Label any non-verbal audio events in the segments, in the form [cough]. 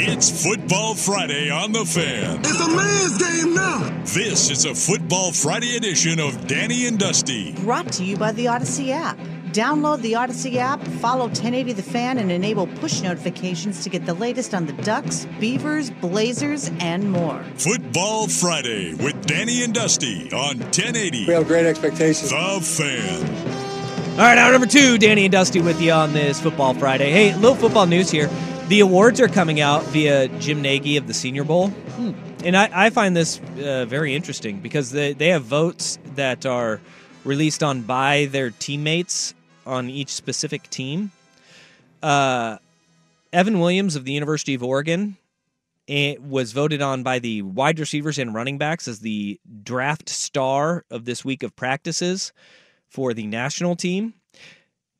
It's Football Friday on the Fan. It's a man's game now. This is a Football Friday edition of Danny and Dusty. Brought to you by the Audacy app. Download the Audacy app, follow 1080 The Fan, and enable push notifications to get the latest on the Ducks, Beavers, Blazers, and more. Football Friday with Danny and Dusty on 1080. We have great expectations. The Fan. All right, hour number two, Danny and Dusty with you on this Football Friday. Hey, little football news here. The awards are coming out via Jim Nagy of the Senior Bowl. And I, I find this uh, very interesting because they, they have votes that are released on by their teammates on each specific team. Uh, Evan Williams of the University of Oregon it was voted on by the wide receivers and running backs as the draft star of this week of practices for the national team.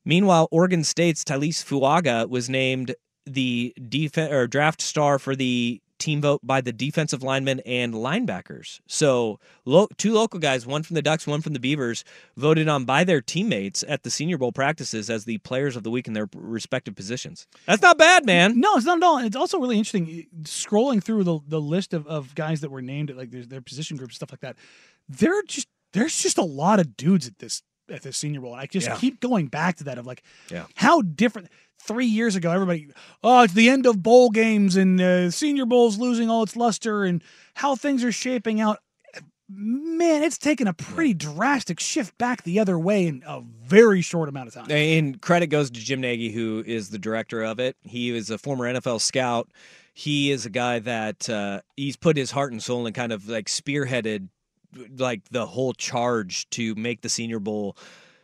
Meanwhile, Oregon State's Taliese Fuaga was named the def- or draft star for the team vote by the defensive linemen and linebackers. So, lo- two local guys, one from the Ducks, one from the Beavers, voted on by their teammates at the Senior Bowl practices as the players of the week in their respective positions. That's not bad, man. No, it's not at all. It's also really interesting scrolling through the the list of, of guys that were named at like their, their position groups stuff like that. There just there's just a lot of dudes at this at the Senior Bowl, and I just Yeah. keep going back to that of like Yeah. how different. Three years ago, everybody, oh, it's the end of bowl games and uh, Senior Bowl's losing all its luster and how things are shaping out. Man, it's taken a pretty drastic shift back the other way in a very short amount of time. And credit goes to Jim Nagy, who is the director of it. He is a former NFL scout. He is a guy that uh, he's put his heart and soul and kind of like spearheaded like the whole charge to make the Senior Bowl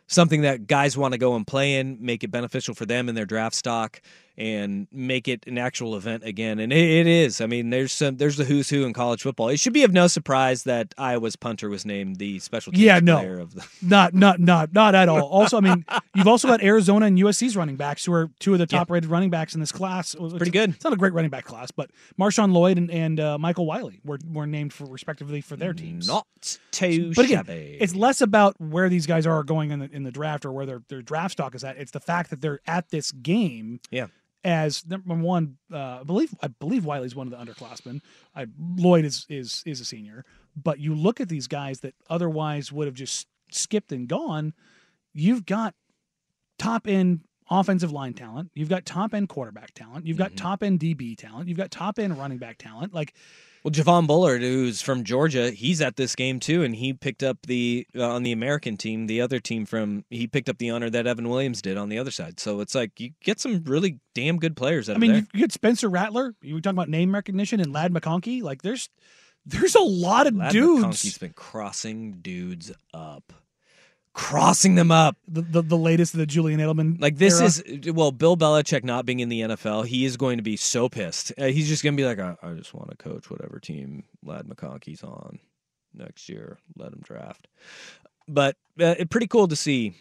something that guys want to go and play in, make it beneficial for them in their draft stock, and make it an actual event again. And it, it is. I mean, there's some there's the who's who in college football. It should be of no surprise that Iowa's punter was named the special teams Yeah, no. player of the. [laughs] Not, not, not, not at all. Also, I mean, [laughs] you've also got Arizona and USC's running backs, who are two of the top-rated running backs in this class. It's- Pretty good. It's not a great running back class, but Marshawn Lloyd and, and uh, Michael Wiley were, were named for respectively for their teams. Not too but again, shabby. it's less about where these guys are going in the in the draft or where their their draft stock is at. It's the fact that they're at this game yeah. As number one. Uh, I believe I believe Wiley's one of the underclassmen. I, Lloyd is is is a senior. But you look at these guys that otherwise would have just skipped and gone. You've got top end offensive line talent. You've got top end quarterback talent. You've got Mm-hmm. top end DB talent. You've got top end running back talent. Like Well, Javon Bullard, who's from Georgia, he's at this game too, and he picked up the uh, on the American team, the other team from he picked up the honor that Evan Williams did on the other side. So it's like you get some really damn good players out I of mean, there. you, you get Spencer Rattler. You were talking about name recognition and Ladd McConkey. Like there's there's a lot of Ladd dudes. McConkey's been crossing dudes up, crossing them up. The, the the latest of the Julian Edelman. Like this era. is well, Bill Belichick not being in the NFL, he is going to be so pissed. Uh, he's just going to be like, I, I just want to coach whatever team Ladd McConkey's on next year. Let him draft. But uh, pretty cool to see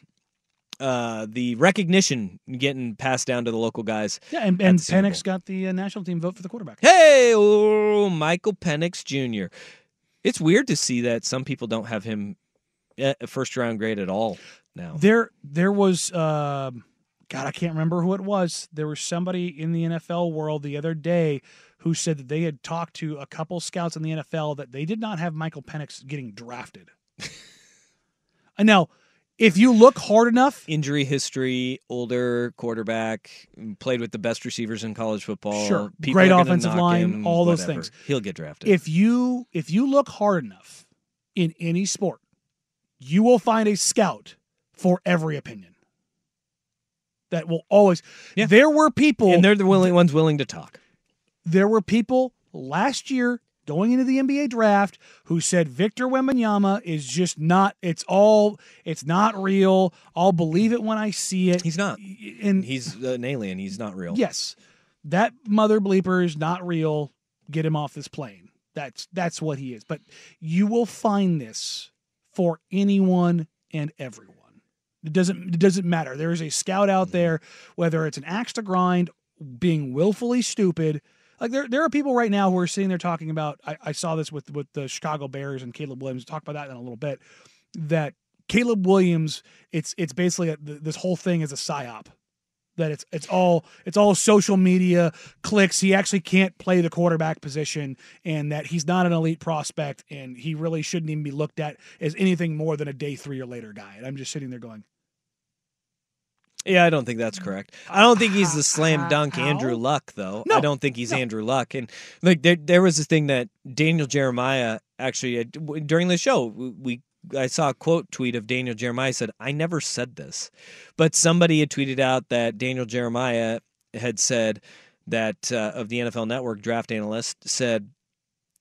uh, the recognition getting passed down to the local guys. yeah, and, and the Super Bowl. Penix got the uh, national team vote for the quarterback. Hey, oh, Michael Penix Jr. It's weird to see that some people don't have him first round grade at all now. There there was um God, I can't remember who it was. There was somebody in the NFL world the other day who said that they had talked to a couple scouts in the NFL that they did not have Michael Penix getting drafted. and [laughs] now, if you look hard enough, injury history, older quarterback, played with the best receivers in college football. Sure. People Great offensive line, him, all those whatever. things. He'll get drafted. if you if you look hard enough in any sport, you will find a scout for every opinion. That will always. Yeah. There were people, and they're the willing ones willing to talk. there were people last year going into the NBA draft who said Victor Wembanyama is just not. It's all. It's not real. I'll believe it when I see it. He's not. And He's an alien. He's not real. yes, that mother bleeper is not real. Get him off this plane. That's that's what he is. But you will find this for anyone and everyone. It doesn't it doesn't matter. There is a scout out mm-hmm. there, whether it's an axe to grind, being willfully stupid. Like there, there are people right now who are sitting there talking about. I, I saw this with with the Chicago Bears and Caleb Williams. Talk about that in a little bit. That Caleb Williams, it's it's basically a, this whole thing is a psyop. That it's it's all it's all social media clicks. He actually can't play the quarterback position, and that he's not an elite prospect, and he really shouldn't even be looked at as anything more than a day three or later guy. And I'm just sitting there going, Yeah, I don't think that's correct. I don't think he's the slam dunk? Andrew Luck though. No, I don't think he's no. Andrew Luck. And like there, there was this thing that Daniel Jeremiah actually uh, during the show we I saw a quote tweet of Daniel Jeremiah said, "I never said this," but somebody had tweeted out that Daniel Jeremiah had said that uh, of the NFL Network draft analyst said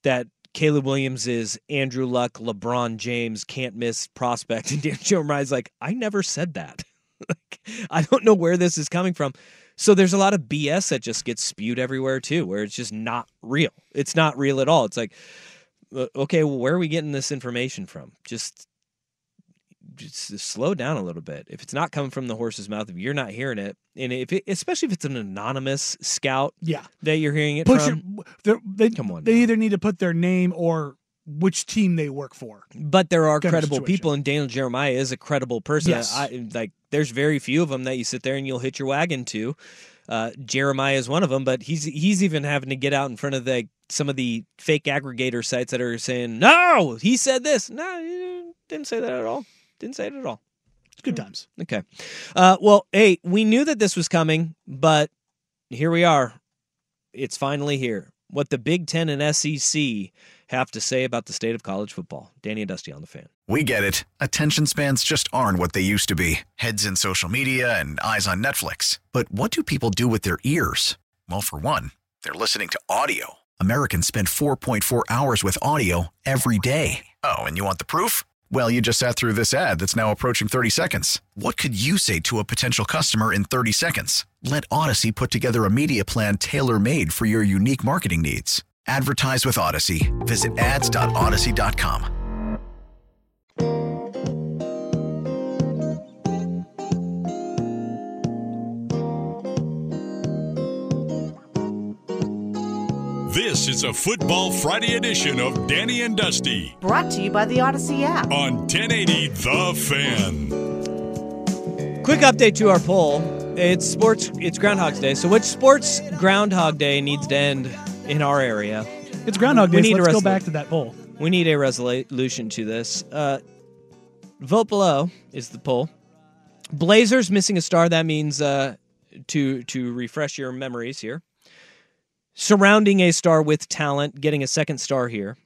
that Caleb Williams is Andrew Luck, LeBron James can't miss prospect, and Daniel Jeremiah's like, "I never said that." [laughs] like, I don't know where this is coming from. So there's a lot of BS that just gets spewed everywhere too, where it's just not real. It's not real at all. It's like, Uh, okay, well, where are we getting this information from? Just, just slow down a little bit. If it's not coming from the horse's mouth, if you're not hearing it, and if it, especially if it's an anonymous scout "Yeah, that you're hearing it push from, it." they're- Come on They now. either need to put their name or which team they work for. but there are credible situation. people, and Daniel Jeremiah is a credible person. Yes. I, like, there's very few of them that you sit there and you'll hit your wagon to. Uh, Jeremiah is one of them, but he's he's even having to get out in front of the some of the fake aggregator sites that are saying, "No, he said this." No, he didn't say that at all. Didn't say it at all. It's good times. Okay. Uh, well, hey, we knew that this was coming, but here we are. It's finally here. What the Big Ten and SEC have to say about the state of college football. Danny and Dusty on the fan. We get it. Attention spans just aren't what they used to be heads in social media and eyes on Netflix. But what do people do with their ears? Well, for one, they're listening to audio. Americans spend 4.4 hours with audio every day. Oh, and you want the proof? Well, you just sat through this ad that's now approaching 30 seconds. What could you say to a potential customer in 30 seconds? Let Audacy put together a media plan tailor made for your unique marketing needs. Advertise with Audacy. Visit ads.audacy.com. This is a Football Friday edition of Danny and Dusty Brought to you by the Audacy app. on 1080 The Fan. Quick update to our poll. It's sports. It's Groundhog's Day. So, which sports Groundhog Day needs to end in our area? It's Groundhog We Day. need so let's go back to that poll. We need a resolution to this. Uh, vote below is the poll. Blazers missing a star. That means uh, to to refresh your memories here. Surrounding a star with talent, getting a second star here.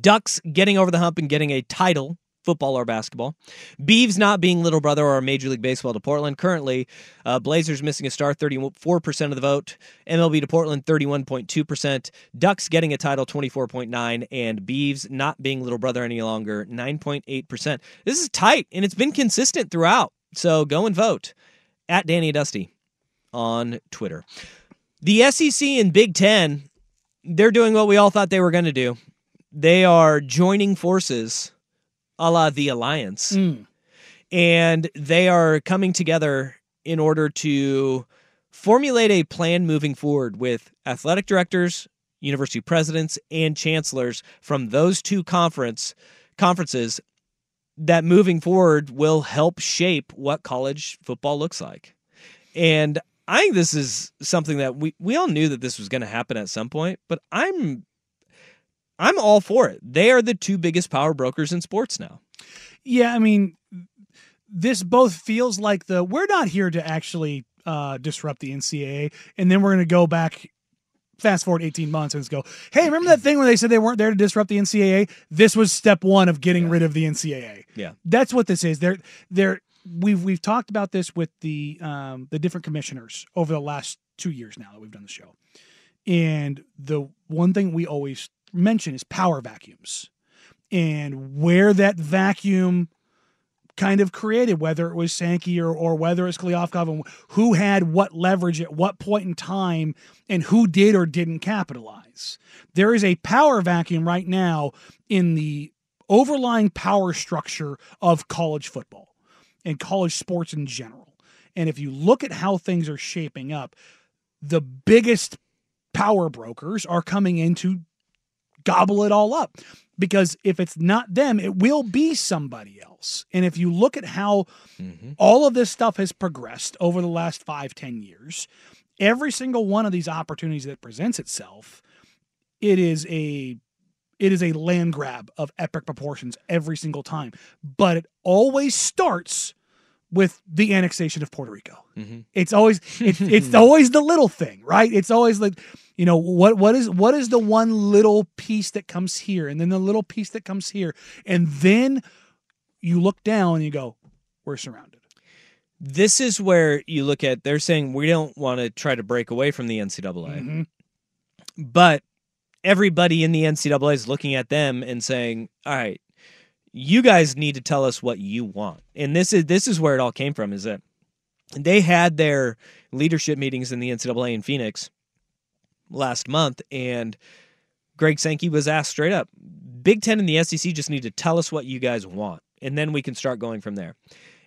Ducks getting over the hump and getting a title, football or basketball. Beavs not being little brother or Major League Baseball to Portland. Currently, uh, Blazers missing a star, 34% of the vote. MLB to Portland, 31.2%. Ducks getting a title, 24.9%. And Beavs not being little brother any longer, 9.8%. This is tight, and it's been consistent throughout. So go and vote at Danny Dusty on Twitter. The SEC and Big Ten, they're doing what we all thought they were going to do. They are joining forces a la the Alliance mm. and they are coming together in order to formulate a plan moving forward with athletic directors, university presidents, and chancellors from those two conference conferences that moving forward will help shape what college football looks like. And I think this is something that we, we all knew that this was going to happen at some point, but I'm I'm all for it. They are the two biggest power brokers in sports now. Yeah, I mean, this both feels like the we're not here to actually uh, disrupt the NCAA, and then we're going to go back. Fast forward 18 months and just go, hey, remember that thing where they said they weren't there to disrupt the NCAA? This was step one of getting rid of the NCAA. Yeah. That's what this is. They're they're we've we've talked about this with the um, the different commissioners over the last two years now that we've done the show. And the one thing we always mention is power vacuums and where that vacuum kind of created, whether it was Sankey or, or whether it's Kliavkoff, and who had what leverage at what point in time, and who did or didn't capitalize. There is a power vacuum right now in the overlying power structure of college football and college sports in general. And if you look at how things are shaping up, the biggest power brokers are coming in to gobble it all up. Because if it's not them, it will be somebody else. And if you look at how mm-hmm. all of this stuff has progressed over the last five, ten years, every single one of these opportunities that presents itself, it is a it is a land grab of epic proportions every single time. But it always starts with the annexation of Puerto Rico. Mm-hmm. It's always it's, it's [laughs] always the little thing, right? It's always like you know what what is what is the one little piece that comes here, and then the little piece that comes here, and then you look down and you go, we're surrounded. This is where you look at. They're saying we don't want to try to break away from the NCAA, mm-hmm. but everybody in the NCAA is looking at them and saying, "All right, you guys need to tell us what you want. And this is this is where it all came from. Is that they had their leadership meetings in the NCAA in Phoenix last month, and Greg Sankey was asked straight up, Big Ten and the SEC just need to tell us what you guys want, and then we can start going from there.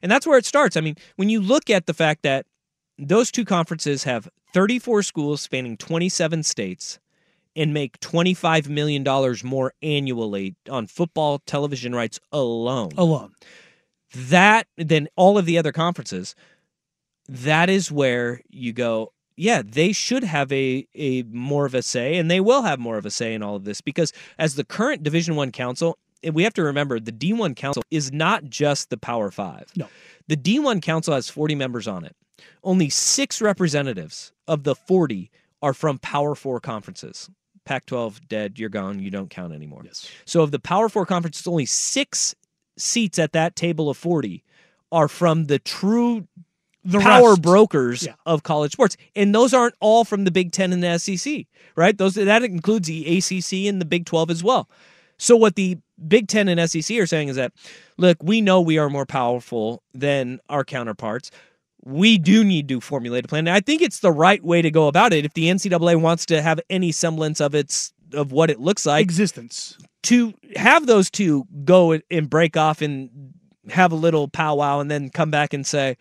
And that's where it starts. I mean, when you look at the fact that those two conferences have 34 schools spanning 27 states and make $25 million more annually on football television rights alone. Alone. That, than all of the other conferences, that is where you go, yeah, they should have a, a more of a say, and they will have more of a say in all of this because as the current Division One council, we have to remember the D1 council is not just the Power Five. No. The D1 council has 40 members on it. Only six representatives of the 40 are from Power Four conferences. Pac 12 dead, you're gone, you don't count anymore. Yes. So of the Power Four conferences, only six seats at that table of 40 are from the true the power rest. brokers yeah. of college sports. And those aren't all from the Big Ten and the SEC, right? Those that includes the ACC and the Big 12 as well. So what the Big Ten and SEC are saying is that, look, we know we are more powerful than our counterparts we do need to formulate a plan. And I think it's the right way to go about it if the NCAA wants to have any semblance of its of what it looks like existence to have those two go and break off and have a little powwow and then come back and say,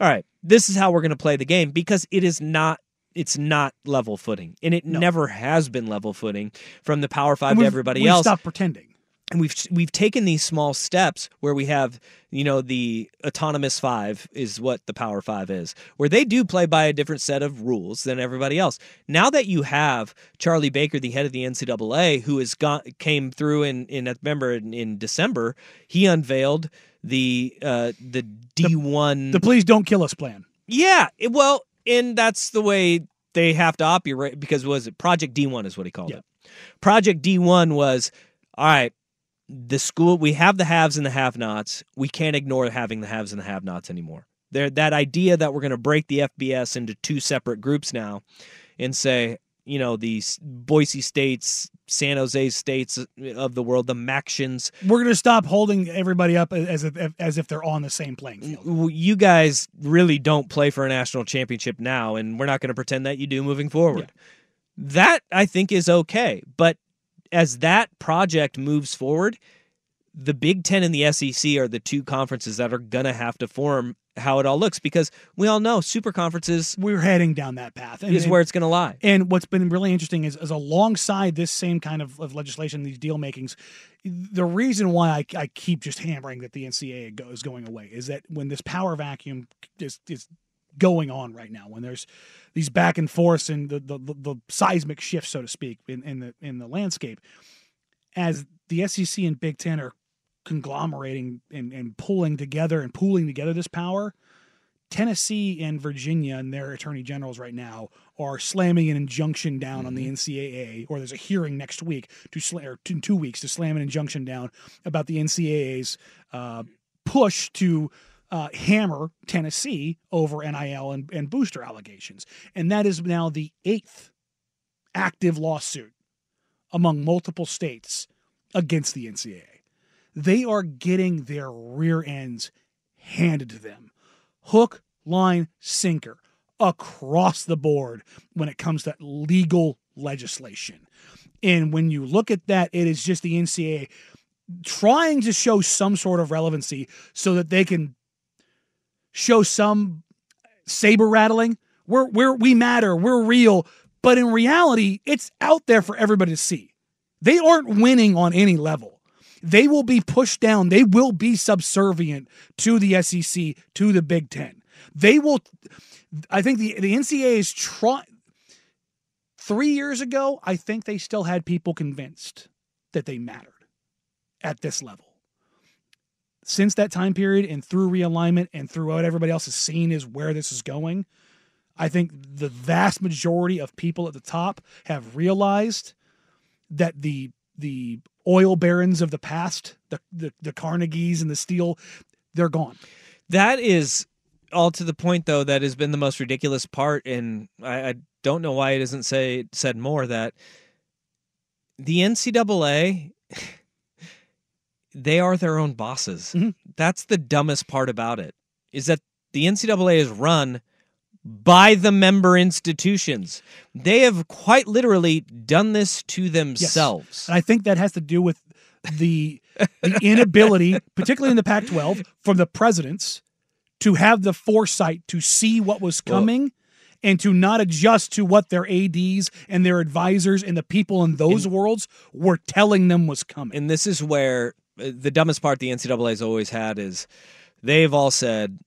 "All right, this is how we're going to play the game," because it is not it's not level footing, and it no. never has been level footing from the Power Five to everybody else. Stop pretending and we've we've taken these small steps where we have you know the autonomous five is what the power five is where they do play by a different set of rules than everybody else now that you have charlie baker the head of the ncaa who has got came through in in remember in, in december he unveiled the uh the d1 the, the please don't kill us plan yeah it, well and that's the way they have to operate because was it project d1 is what he called yeah. it project d1 was all right the school we have the haves and the have-nots. We can't ignore having the haves and the have-nots anymore. There, that idea that we're going to break the FBS into two separate groups now, and say, you know, the Boise states, San Jose states uh, of the world, the Mactions. We're going to stop holding everybody up as if, as if they're on the same playing field. You guys really don't play for a national championship now, and we're not going to pretend that you do moving forward. Yeah. That I think is okay, but as that project moves forward, the Big Ten and the SEC are the two conferences that are going to have to form how it all looks because we all know super conferences. We're heading down that path. And, is where it's going to lie. And what's been really interesting is, is alongside this same kind of, of legislation, these deal makings, the reason why I, I keep just hammering that the NCAA is going away is that when this power vacuum is, is going on right now when there's these back and forths and the, the, the seismic shift so to speak, in, in the in the landscape, as the SEC and Big Ten are conglomerating and, and pulling together and pooling together this power. Tennessee and Virginia and their attorney generals right now are slamming an injunction down mm-hmm. on the mm-hmm. NCAA, or there's a hearing next week to sl- or in two weeks to slam an injunction down about the NCAA's uh, push to uh, hammer Tennessee over NIL and, and booster allegations. And that is now the eighth active lawsuit among multiple states against the NCAA. They are getting their rear ends handed to them. Hook, line, sinker across the board when it comes to legal legislation. And when you look at that, it is just the NCAA trying to show some sort of relevancy so that they can show some saber rattling. We're, we're, we matter, we're real. But in reality, it's out there for everybody to see. They aren't winning on any level. They will be pushed down. They will be subservient to the SEC, to the Big Ten. They will. I think the the NCAA is trying. Three years ago, I think they still had people convinced that they mattered at this level. Since that time period and through realignment and through what everybody else has seen is where this is going, I think the vast majority of people at the top have realized that the the oil barons of the past, the, the the Carnegies and the steel, they're gone. That is all to the point, though. That has been the most ridiculous part, and I, I don't know why it isn't say said more. That the NCAA, [laughs] they are their own bosses. Mm-hmm. That's the dumbest part about it. Is that the NCAA is run by the member institutions. They have quite literally done this to themselves. And I think that has to do with the the inability, [laughs] particularly in the Pac-12, from the presidents to have the foresight to see what was coming and to not adjust to what their ads and their advisors and the people in those worlds were telling them was coming. and this is where uh, the dumbest part the NCAA has always had is they've all said,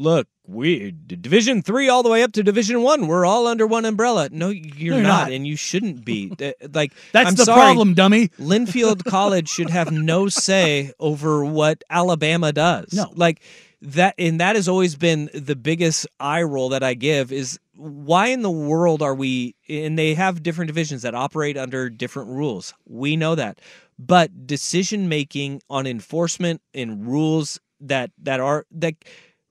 "Look, we Division three all the way up to Division one, we're all under one umbrella." No, you're, not, not. and you shouldn't be. [laughs] Like That's I'm the sorry, problem, dummy. [laughs] Linfield College should have no say over what Alabama does. No. Like that and that has always been the biggest eye roll that I give is why in the world are we and they have different divisions that operate under different rules. We know that. But decision making on enforcement and rules that that are that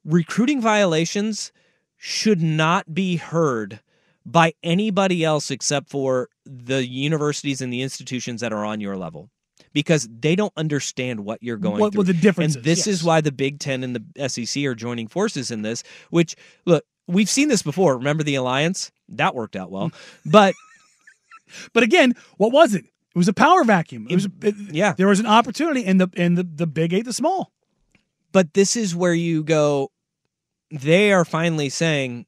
recruiting violations should not be heard by anybody else except for the universities and the institutions that are on your level because they don't understand what you're going What- through. what the difference and this yes. is why the Big Ten and the SEC are joining forces in this. Which look, we've seen this before. Remember the alliance that worked out well, [laughs] but But again, what was it? It was a power vacuum. It was it- yeah. There was an opportunity, and the and the, the big eight, the small. But this is where you go. They are finally saying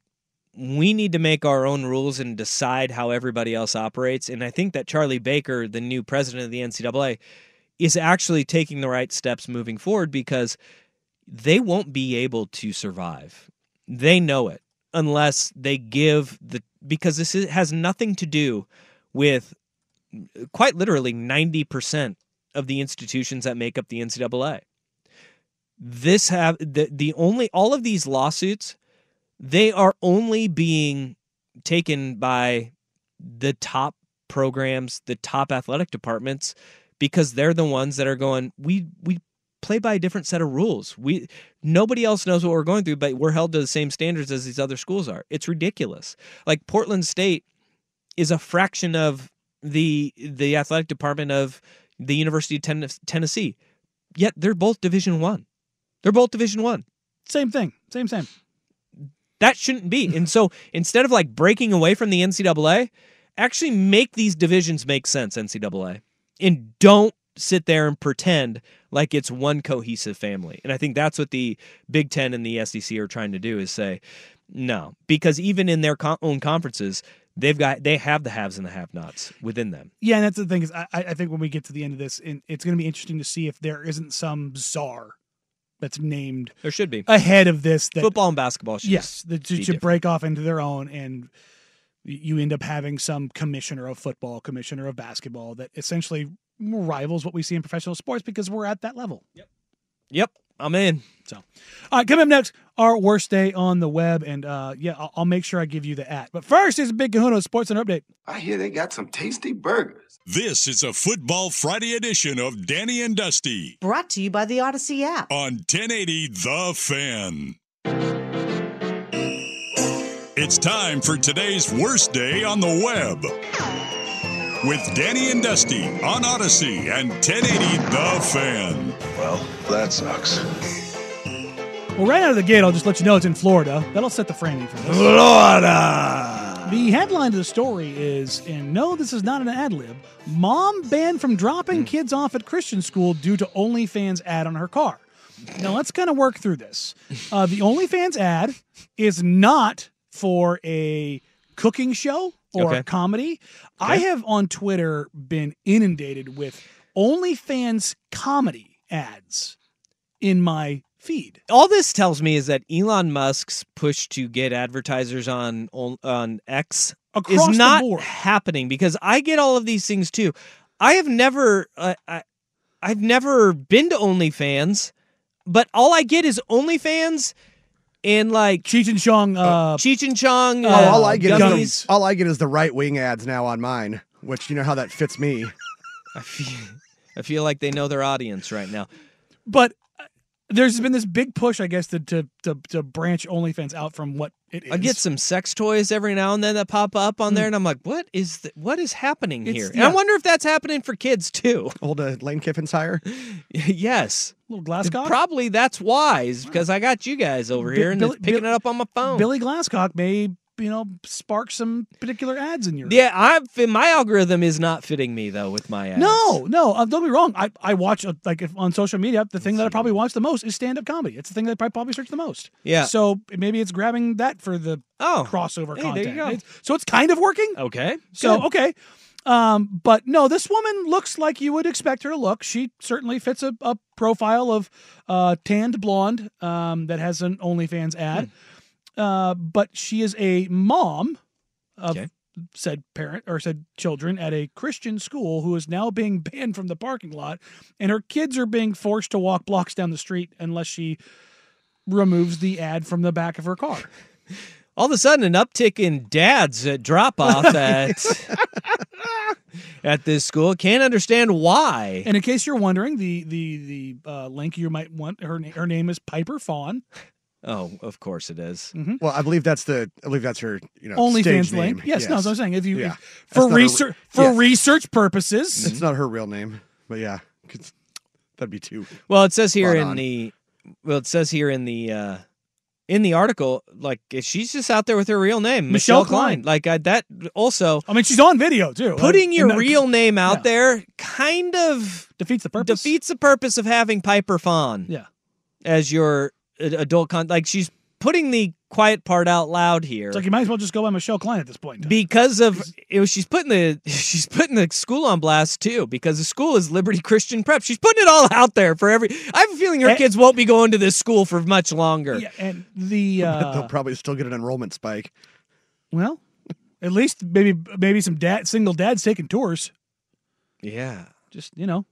we need to make our own rules and decide how everybody else operates. And I think that Charlie Baker, the new president of the NCAA, is actually taking the right steps moving forward because they won't be able to survive. They know it unless they give the because this is, has nothing to do with quite literally 90% of the institutions that make up the NCAA this have the the only all of these lawsuits they are only being taken by the top programs the top athletic departments because they're the ones that are going we we play by a different set of rules. We nobody else knows what we're going through but we're held to the same standards as these other schools are. It's ridiculous. Like portland state is a fraction of the the athletic department of the university of tennessee yet they're both division one they're both Division One. Same thing. Same same. That shouldn't be. And so [laughs] instead of like breaking away from the NCAA, actually make these divisions make sense, NCAA. And don't sit there and pretend like it's one cohesive family. And I think that's what the Big Ten and the SEC are trying to do is say, no, because even in their own conferences, they've got they have the haves and the have-nots within them. Yeah, and that's the thing is, I, I think when we get to the end of this, and it's going to be interesting to see if there isn't some czar that's named There should be ahead of this. That, football and basketball. Should yes, that to, different. break off into their own, and you end up having some commissioner of football, commissioner of basketball that essentially rivals what we see in professional sports because we're at that level. Yep. Yep, I'm in. So, all right, coming up next, our worst day on the web, and uh, yeah, I'll, I'll make sure I give you the at. But first, here's a big Kahuna Sports Center update. I hear they got some tasty burgers. This is a Football Friday edition of Danny and Dusty Brought to you by the Audacy app. on 1080 The Fan. It's time for today's worst day on the web. With Danny and Dusty on Audacy and 1080 The Fan. Well, that sucks. Well, right out of the gate, I'll just let you know it's in Florida. That'll set the framing for this. Florida. The headline of the story is, and no, this is not an ad lib. Mom banned from dropping kids off at Christian school due to OnlyFans ad on her car. Now let's kind of work through this. Uh, the OnlyFans ad is not for a cooking show or Okay. comedy. I have on Twitter been inundated with OnlyFans comedy ads in my feed. All this tells me is that Elon Musk's push to get advertisers on on, on X Across is not happening because I get all of these things too. I have never uh, I I've never been to OnlyFans, but all I get is OnlyFans and like Cheech and Chong. Uh, Cheech and Chong. Oh, uh, all I get gummies. is the, all I get is the right wing ads now on mine, which you know how that fits me. I feel, I feel like they know their audience right now. but there's been this big push, I guess, to to to, to branch OnlyFans out from what it is. I get some sex toys every now and then that pop up on there, and I'm like, "What is th- what is happening It's- here?" And I wonder if that's happening for kids too. Old uh, Lane Kiffin's hire. [laughs] yes, little Glasscock. probably that's wise because I got you guys over Bi- here and Billy- picking Bill- it up on my phone. Billy Glasscock may you know spark some particular ads in your. yeah, I've my algorithm is not fitting me though with my ads. No, no. Uh, don't be wrong. I, I watch uh, like if on social media. The thing that I probably watch the most is stand up comedy. It's the thing that I probably search the most. Yeah. So maybe it's grabbing that for the Oh, crossover Hey, content. It's- so it's kind of working. okay. So good. okay, um, but no, this woman looks like you would expect her to look. She certainly fits a, a profile of uh, tanned blonde um, that has an OnlyFans ad. Uh, but she is a mom of Okay. said parent or said children at a Christian school who is now being [laughs] banned from the parking lot, and her kids are being forced to walk blocks down the street unless she removes the ad from the back of her car. [laughs] all of a sudden an uptick in dads at drop off [laughs] at at this school. Can't understand why. And in case you're wondering, the the the uh, link you might want her her name is Piper Fawn. Oh, of course it is. Well, I believe that's the I believe that's her you know OnlyFans stage link. name. Yes, no, that's what I'm saying. If you Yeah. if- for not a re- research for yeah. research purposes, It's not her real name, but yeah, 'cause that'd be too. Well, it says here in on. the well, it says here in the uh in the article, like she's just out there with her real name, Michelle Michelle, Klein. Klein. Like I, that also I mean, she's on video too. putting Like, your and that real name out yeah. there kind of defeats the purpose. defeats the purpose of having Piper Fawn Yeah. as your adult con. Like she's putting the quiet part out loud here. It's like you might as well just go by Michelle Klein at this point. in time. because of it was, she's putting the [laughs] she's putting the school on blast too because the school is Liberty Christian Prep. She's putting it all out there for every. I have a feeling her Eh. kids won't be going to this school for much longer. yeah, and the [laughs] uh, They'll probably still get an enrollment spike. well, at least maybe maybe some dad single dads taking tours. Yeah. Just you know,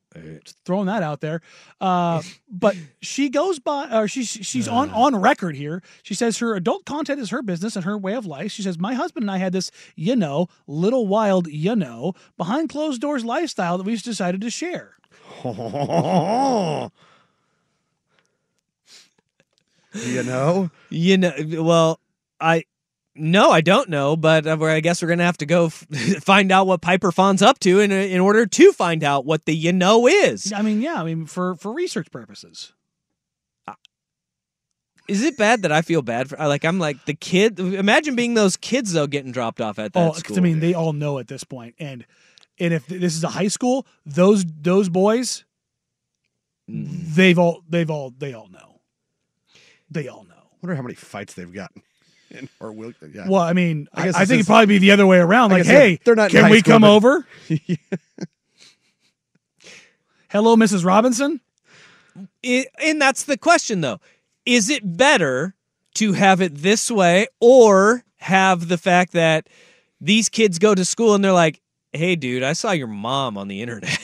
just throwing that out there. Uh, [laughs] but she goes by, or she's she's on on record here. She says her adult content is her business and her way of life. She says my husband and I had this, you know, little wild, you know, behind closed doors lifestyle that we've decided to share. [laughs] you know, You know, well, I no, I don't know, but uh, I guess we're gonna have to go f- [laughs] find out what Piper Fawn's up to in in order to find out what the you know is. I mean, yeah, I mean for for research purposes. Is it bad that I feel bad for? Like I'm like the kid. Imagine being those kids though, getting dropped off at that Oh, 'cause, school. I mean, they all know at this point, and and if this is a high school, those those boys, they've all they've all they all know. They all know. wonder how many fights they've gotten. In, [laughs] or will yeah. Well, I mean, I I, guess I this think it'd probably be the other way around. I Like, guess they're- hey, they're not can we school, come but- over? [laughs] Hello, Mrs. Robinson. It, and that's the question though. Is it better to have it this way or have the fact that these kids go to school and they're like, "Hey dude, I saw your mom on the internet."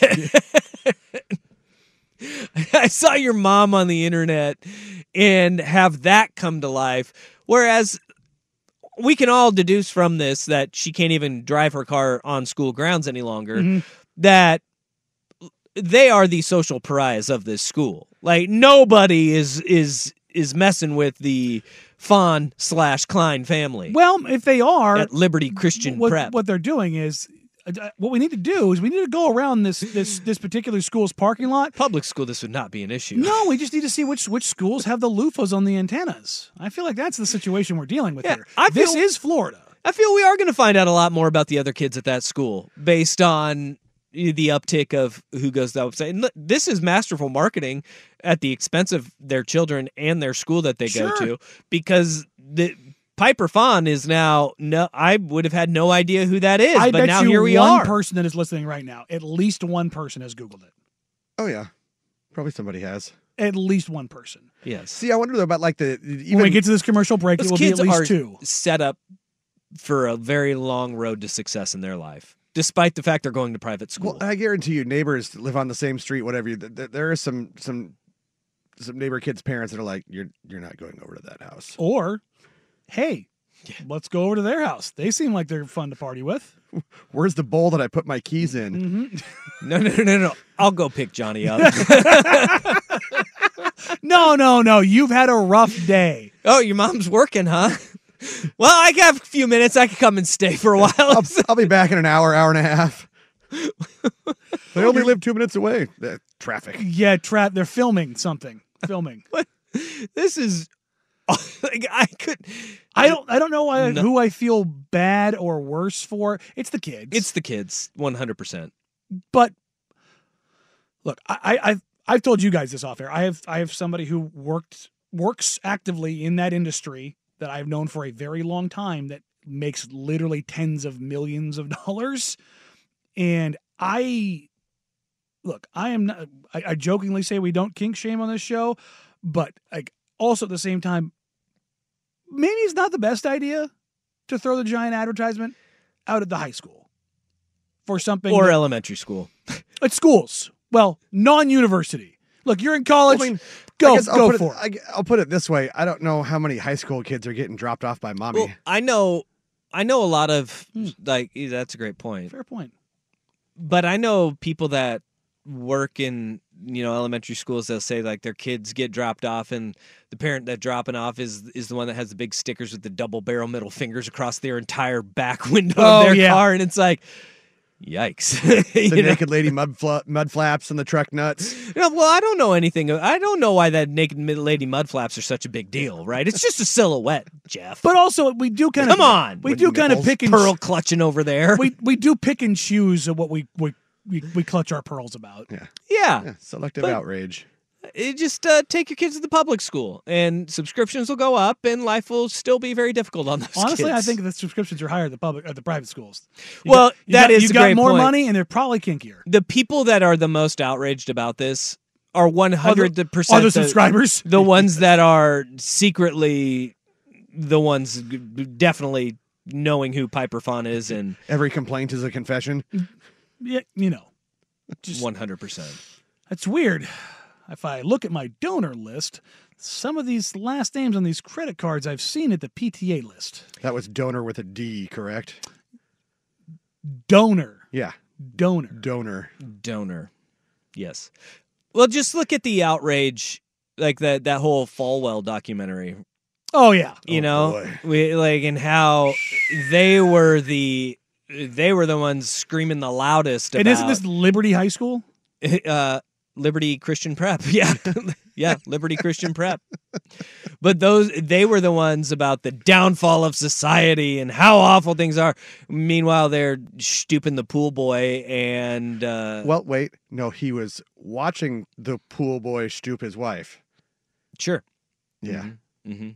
[laughs] I saw your mom on the internet and have that come to life whereas we can all deduce from this that she can't even drive her car on school grounds any longer mm-hmm. that they are the social pariahs of this school. Like nobody is is is messing with the Fawn slash Klein family Well, if they are, at Liberty Christian what, Prep. what they're doing is Uh, uh, what we need to do is we need to go around this this [laughs] this particular school's parking lot. Public school, this would not be an issue. No, we just need to see which which schools have the loofahs on the antennas. I feel like that's the situation we're dealing with Yeah, here. I this feel- is Florida. I feel we are going to find out a lot more about the other kids at that school based on the uptick of who goes to that website. And this is masterful marketing at the expense of their children and their school that they Sure. go to because the Piper Fawn is now no I would have had no idea who that is, I but bet now you here we one are. person that is listening right now, at least one person has Googled it. Oh yeah, probably somebody has. At least one person. yes. See, I wonder though about like the even when we get to this commercial break, Those it will be kids at least are two. set up for a very long road to success in their life, despite the fact they're going to private school. Well, I guarantee you, neighbors live on the same street, whatever. You, th- th- there are some some some neighbor kids' parents that are like, "You're you're not going over to that house." Or, hey, let's go over to their house. They seem like they're fun to party with. Where's the bowl that I put my keys in? Mm-hmm. [laughs] no, no, no, no, no. I'll go pick Johnny up. [laughs] No, no, no. You've had a rough day. oh, your mom's working, huh? [laughs] Well, I have a few minutes. I could come and stay for a while. I'll, I'll be back in an hour, hour and a half. they only live two minutes away. The traffic. Yeah, trap. They're filming something. Filming. What? this is [laughs] like I could. I don't. I don't know why, No. who I feel bad or worse for. It's the kids. It's the kids, one hundred percent. but look, I, I, I've I've told you guys this off air. I have I have somebody who worked works actively in that industry that I've known for a very long time that makes literally tens of millions of [laughs] dollars, and I look. I am not. I, I jokingly say we don't kink shame on this show, but like also at the same time, maybe it's not the best idea to throw the giant advertisement out at the high school for something Or that- elementary school. [laughs] at schools. Well, non-university. Look, you're in college. I mean, go, I I'll go put for it, it. I, will put it this way: I don't know how many high school kids are getting dropped off by mommy. Well, I know, I know a lot of Hmm. like. That's a great point. Fair point. but I know people that work in you know elementary schools they'll say like their kids get dropped off and the parent that dropping off is is the one that has the big stickers with the double barrel middle fingers across their entire back [laughs] window Oh, of their yeah. car and it's like yikes [laughs] the You know? naked lady mud fla- mud flaps and the truck nuts. Yeah, well I don't know anything I don't know why that naked lady mud flaps are such a big deal right it's just a silhouette [laughs] Jeff But also, we do kind of Come on. We do kind of pick and pearl clutching over there we we do pick and choose what we we we, we clutch our pearls about. Yeah, yeah yeah selective But- outrage. it just uh, take your kids to the public school and subscriptions will go up and life will still be very difficult on those Honestly, I think the subscriptions are higher at the public at the private schools. You Well, got, that got, is you got more point. money and they're probably kinkier. the people that are the most outraged about this are one hundred percent Other subscribers. [laughs] The ones that are secretly the ones definitely knowing who Piper Fawn is and Every complaint is a confession. Yeah, you know, just one hundred percent. That's weird. If I look at my donor list, some of these last names on these credit cards I've seen at the PTA list. That was donor with a D, correct? Donor. Yeah, Donor. donor. Donor, yes. Well, just look at the outrage, like that that whole Falwell documentary. Oh yeah. You Oh, know, boy. we like and how they were the they were the ones screaming the loudest about And isn't this Liberty High School? [laughs] uh, Liberty Christian Prep. [laughs] Yeah. [laughs] yeah, Liberty Christian Prep. But those they were the ones about the downfall of society and how awful things are. Meanwhile, they're stooping the pool boy and uh Well, wait. No, he was watching the pool boy stoop his wife. sure. Yeah. hmm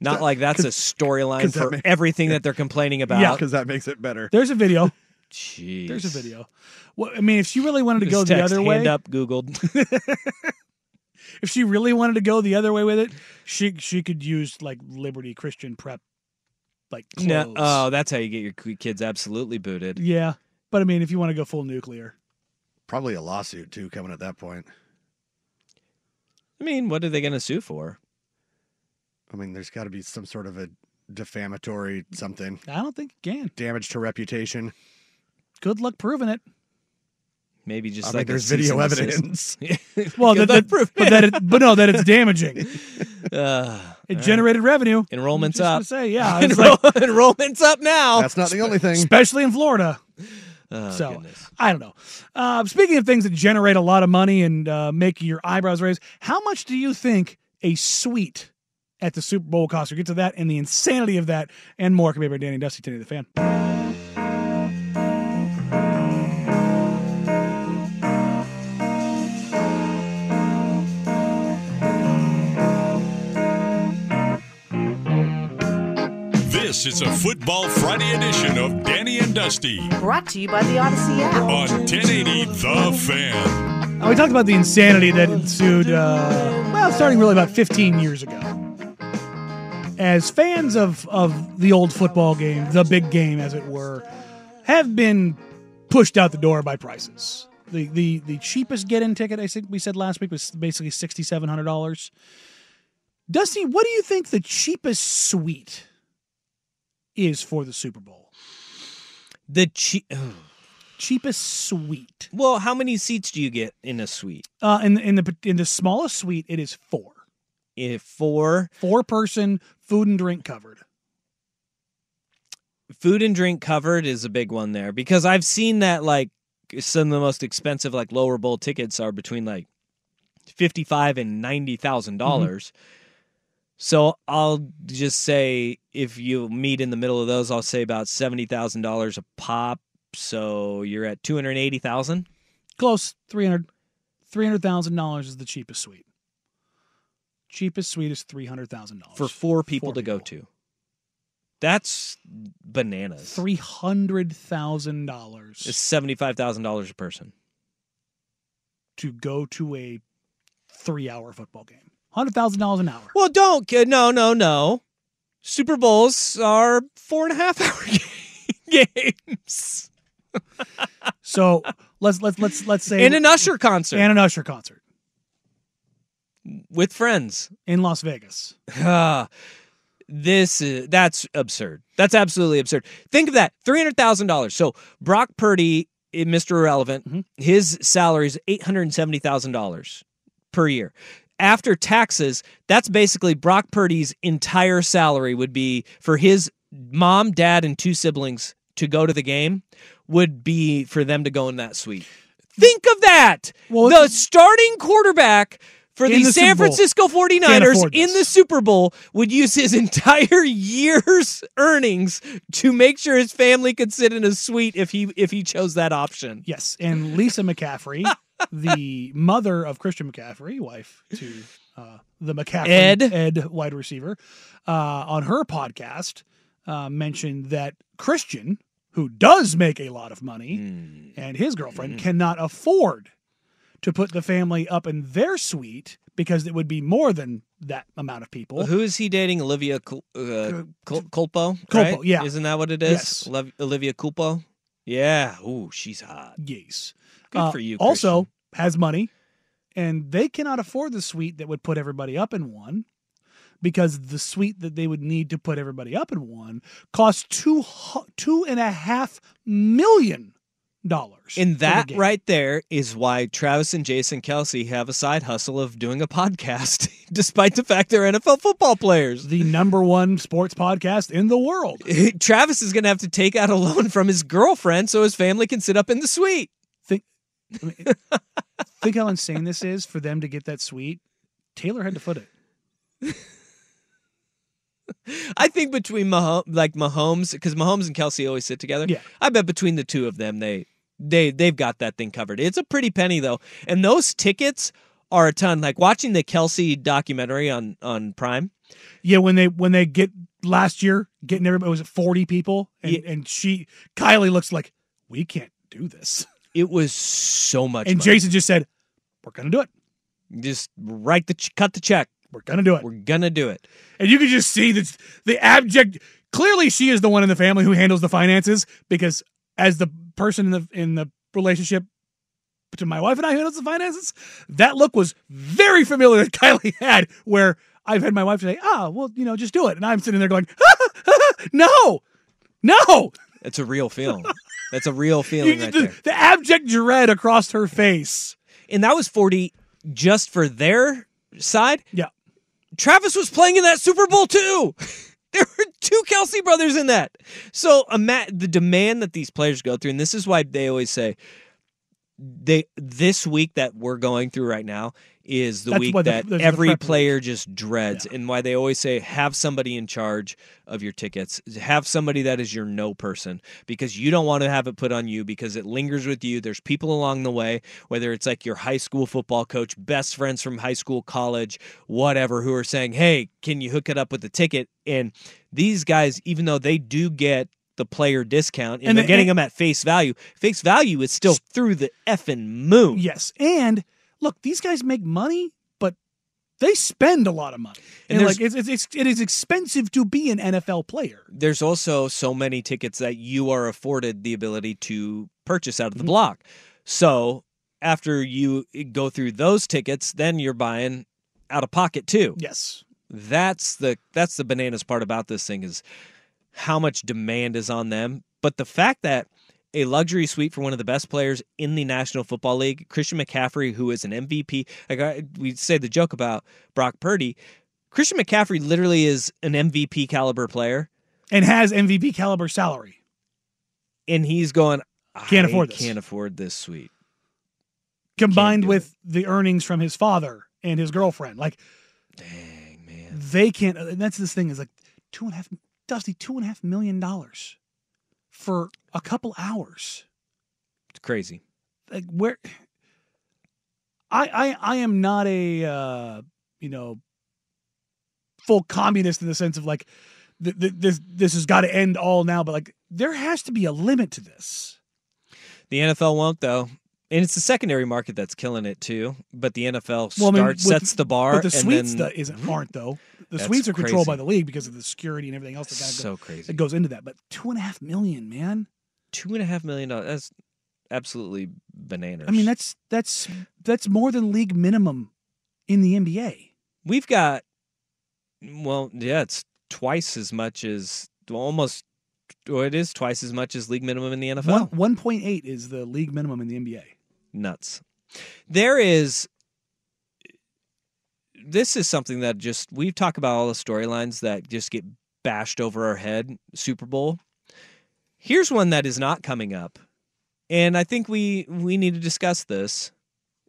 Not like that's a storyline 'cause that for ma- everything that they're complaining about. Yeah. Because that makes it better. There's a video. Jeez. There's a video. Well, I mean, if she really wanted to go This the text, other hand way, up Googled. [laughs] if she really wanted to go the other way with it, she she could use like Liberty Christian Prep, like clothes. no, oh, that's how you get your kids absolutely booted. yeah. But I mean, if you want to go full nuclear, Probably a lawsuit too coming at that point. I mean, what are they going to sue for? I mean, there's got to be some sort of a defamatory something, I don't think you can. damage to reputation. Good luck proving it. Maybe just I like mean, a there's video evidence. [laughs] [laughs] Well, Give that, that, proof. but that, it, but no, that it's damaging. [laughs] Uh, It generated revenue. enrollment's Just up. Say, yeah, it's like, enrollment's up now. That's not the only thing. especially in Florida. Oh, so goodness. I don't know. Uh, speaking of things that generate a lot of money and uh, make your eyebrows raise, how much do you think a suite at the Super Bowl costs? We'll get to that and the insanity of that and more. Come here, Danny and Dusty, Tinny the fan. This is a Football Friday edition of Danny and Dusty Brought to you by the Audacy app. on 1080 The Fan. We talked about the insanity that ensued, uh, well, starting really about 15 years ago. As fans of, of the old football game, the big game, as it were, have been pushed out the door by prices. The the the cheapest get in ticket, I think we said last week, was basically sixty seven hundred dollars. Dusty, what do you think the cheapest suite is for the Super Bowl? The che- Cheapest suite. well, how many seats do you get in a suite? Uh, in the in the in the smallest suite, it is four. If four Four person, food and drink covered. food and drink covered is a big one there because I've seen that like some of the most expensive like lower bowl tickets are between like fifty five and ninety thousand dollars. Mm-hmm. So I'll just say if you meet in the middle of those, I'll say about seventy thousand dollars a pop. So you're at two hundred eighty thousand. Close. 300 $300,000 is the cheapest suite. Cheapest suite is $300,000. for four people Four to go to. That's bananas. $300,000 It's seventy five thousand dollars a person. to go to a three hour football game. $100,000 an hour. Well, don't kid. No, no, no. Super Bowls are four and a half [laughs] hour games So let's let's let's let's say in an Usher concert and an Usher concert with friends. in Las Vegas. Ah, this is that's absurd. That's absolutely absurd. Think of that three hundred thousand dollars. So Brock Purdy, eh, Mr. Irrelevant, Mhm. his salary is eight hundred seventy thousand dollars per year. After taxes, that's basically Brock Purdy's entire salary would be for his mom, dad, and two siblings to go to the game. Would be for them to go in that suite. Think of that. Well, the starting quarterback for In the, the San Francisco 49ers in the Super Bowl would use his [laughs] entire year's earnings to make sure his family could sit in a suite if he if he chose that option. Yes, and Lisa McCaffrey, [laughs] the mother of Christian McCaffrey, wife to uh, the McCaffrey Ed. Ed wide receiver, uh, on her podcast uh, mentioned that Christian, who does make a lot of money, Hmm. and his girlfriend cannot afford to put the family up in their suite because it would be more than that amount of people. Who is he dating? Olivia Cul- uh, Cul- Culpo? Culpo, right? yeah. Isn't that what it is? Yes. Oliv- Olivia Culpo? Yeah. Ooh, she's hot. Yes. Good Uh, for you. Also has money, and they cannot afford the suite that would put everybody up in one, because the suite that they would need to put everybody up in one costs two two and a half million dollars. And that right there is why Travis and Jason Kelce have a side hustle of doing a [laughs] podcast, despite the fact they're NFL football players. the number one sports podcast in the world. [laughs] Travis is going to have to take out a loan from his girlfriend so his family can sit up in the suite. Think, I mean, [laughs] think how insane this is for them to get that suite. Taylor had to foot it. I think between Mahomes, like Mahomes, because Mahomes and Kelce always sit together. Yeah. I bet between the two of them, they they they've got that thing covered. It's a pretty penny though, and those tickets are a ton. Like watching the Kelce documentary on on Prime. Yeah, when they when they get last year getting everybody was it forty people, and, Yeah. and she Kylie looks like we can't do this, It was so much. and money. Jason just said we're gonna do it, just write the ch- cut the check. we're gonna do it, We're gonna do it. and you can just see the the abject. Clearly, she is the one in the family who handles the finances because as the person in the in the relationship to my wife and I who handles the finances, that look was very familiar that [laughs] Kylie had. Where I've had my wife say, "Ah, well, you know, just do it," and I'm sitting there going, [laughs] "No, no." It's a real feeling. That's a real [laughs] feeling right the, there. the abject dread across her face. And that was 40 just for their side. Yeah. Travis was playing in that Super Bowl too. [laughs] there were two Kelce brothers in that. So the demand that these players go through, and this is why they always say they this week that we're going through right now is the That's week that the every player just dreads, and why they always say have somebody in charge of your tickets, have somebody that is your no person because you don't want to have it put on you because it lingers with you. There's people along the way, whether it's like your high school football coach, best friends from high school, college, whatever, who are saying, "Hey, can you hook it up with the ticket?" And these guys, even though they do get the player discount and, And they're the- getting and- them at face value, face value is still through the effing moon. Yes. And look, these guys make money, but they spend a lot of money. And And, like it's, it's, it's it is expensive to be an NFL player. there's also so many tickets that you are afforded the ability to purchase out of the Mm-hmm. block. So after you go through those tickets, then you're buying out of pocket too. Yes. That's the that's the bananas part about this thing is how much demand is on them. But the fact that a luxury suite for one of the best players in the National Football League, Christian McCaffrey, who is an MVP. Like I, we say the joke about Brock Purdy, Christian McCaffrey literally is an MVP caliber player. And has MVP caliber salary. and he's going Can't afford this." Can't afford this suite. Combined with the earnings from his father and his girlfriend. Like Dang man, they can't and that's this thing is like two and a half Dusty, two and a half million dollars for a couple hours. it's crazy. like where I I I am not a uh you know full communist in the sense of like th- th- this this has got to end all now but like there has to be a limit to this. The NFL won't though, and it's the secondary market that's killing it too. But the NFL Well, I mean, starts with- sets the bar. But the and suites then, isn't mm-hmm. aren't though. The suites are controlled crazy. by the league because of the security and everything else that so crazy. It goes into that. But two and a half million, man. Two and a half million dollars. That's absolutely bananas. I mean that's that's that's more than league minimum in the NBA. we've got. Well, yeah, it's twice as much as almost. Well, it is twice as much as league minimum in the NFL. One point eight is the league minimum in the NBA. Nuts. There is this is something that just we've talked about all the storylines that just get bashed over our head. Super Bowl. Here's one that is not coming up. And I think we we need to discuss this.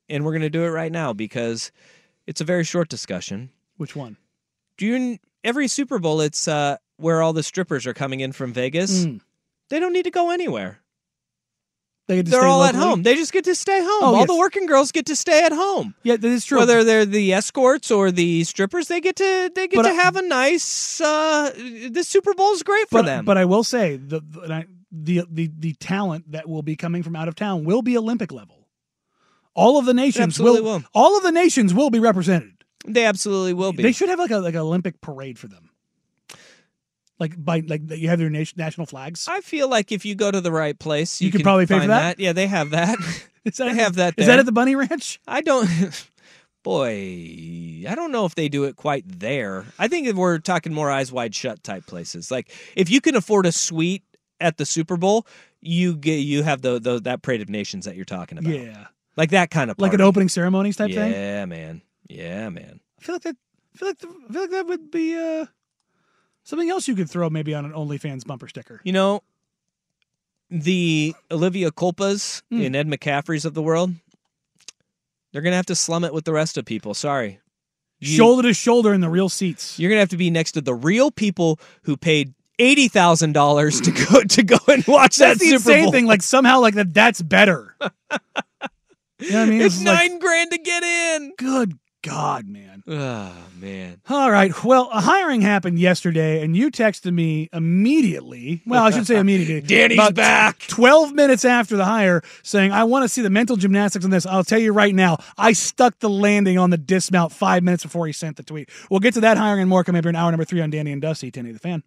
And we're going to do it right now because it's a very short discussion. Which one? Do you every Super Bowl it's uh where all the strippers are coming in from Vegas. Mm. They don't need to go anywhere. They get to They're stay all at home. They just get to stay home. Oh, all yes. the working girls get to stay at home. Yeah, that is true. Whether they're the escorts or the strippers, they get to they get But to I- have a nice. Uh, the Super Bowl is great for but, them. But I will say the the, the the talent that will be coming from out of town will be Olympic level. All of the nations will, will. all of the nations will be represented. they absolutely will be. They should have like a like an Olympic parade for them. Like by like you have their nation, national flags. I feel like if you go to the right place, you, You could can probably pay for find that? Yeah, they have that. [laughs] Is that they have that. Is there. that at the Bunny Ranch? I don't. [laughs] Boy, I don't know if they do it quite there. I think if we're talking more eyes wide shut type places. Like if you can afford a suite at the Super Bowl, you get you have the, the that parade of nations that you're talking about. Yeah, like that kind of like an opening ceremonies type yeah, thing. Yeah, man. Yeah, man. I feel like that. I feel like the, I feel like that would be uh something else you could throw maybe on an OnlyFans bumper sticker. You know, the Olivia Culpos Hmm. and Ed McCaffreys of the world, they're gonna have to slum it with the rest of people. Sorry. You- shoulder to shoulder in the real seats. You're gonna have to be next to the real people who paid eighty thousand dollars to go to go and watch That's that the Super Bowl. thing. Like somehow, like that. That's better. [laughs] you know what I mean? it's like, nine grand to get in. good God, man. Oh man. All right. Well, a hiring happened yesterday, and you texted me immediately. Well, I should say immediately. [laughs] Danny's back. 12 minutes after the hire, saying, I want to see the mental gymnastics on this. I'll tell you right now, I stuck the landing on the dismount five minutes before he sent the tweet. We'll get to that hiring and more coming up here in hour number three on Danny and Dusty, 10 the fan.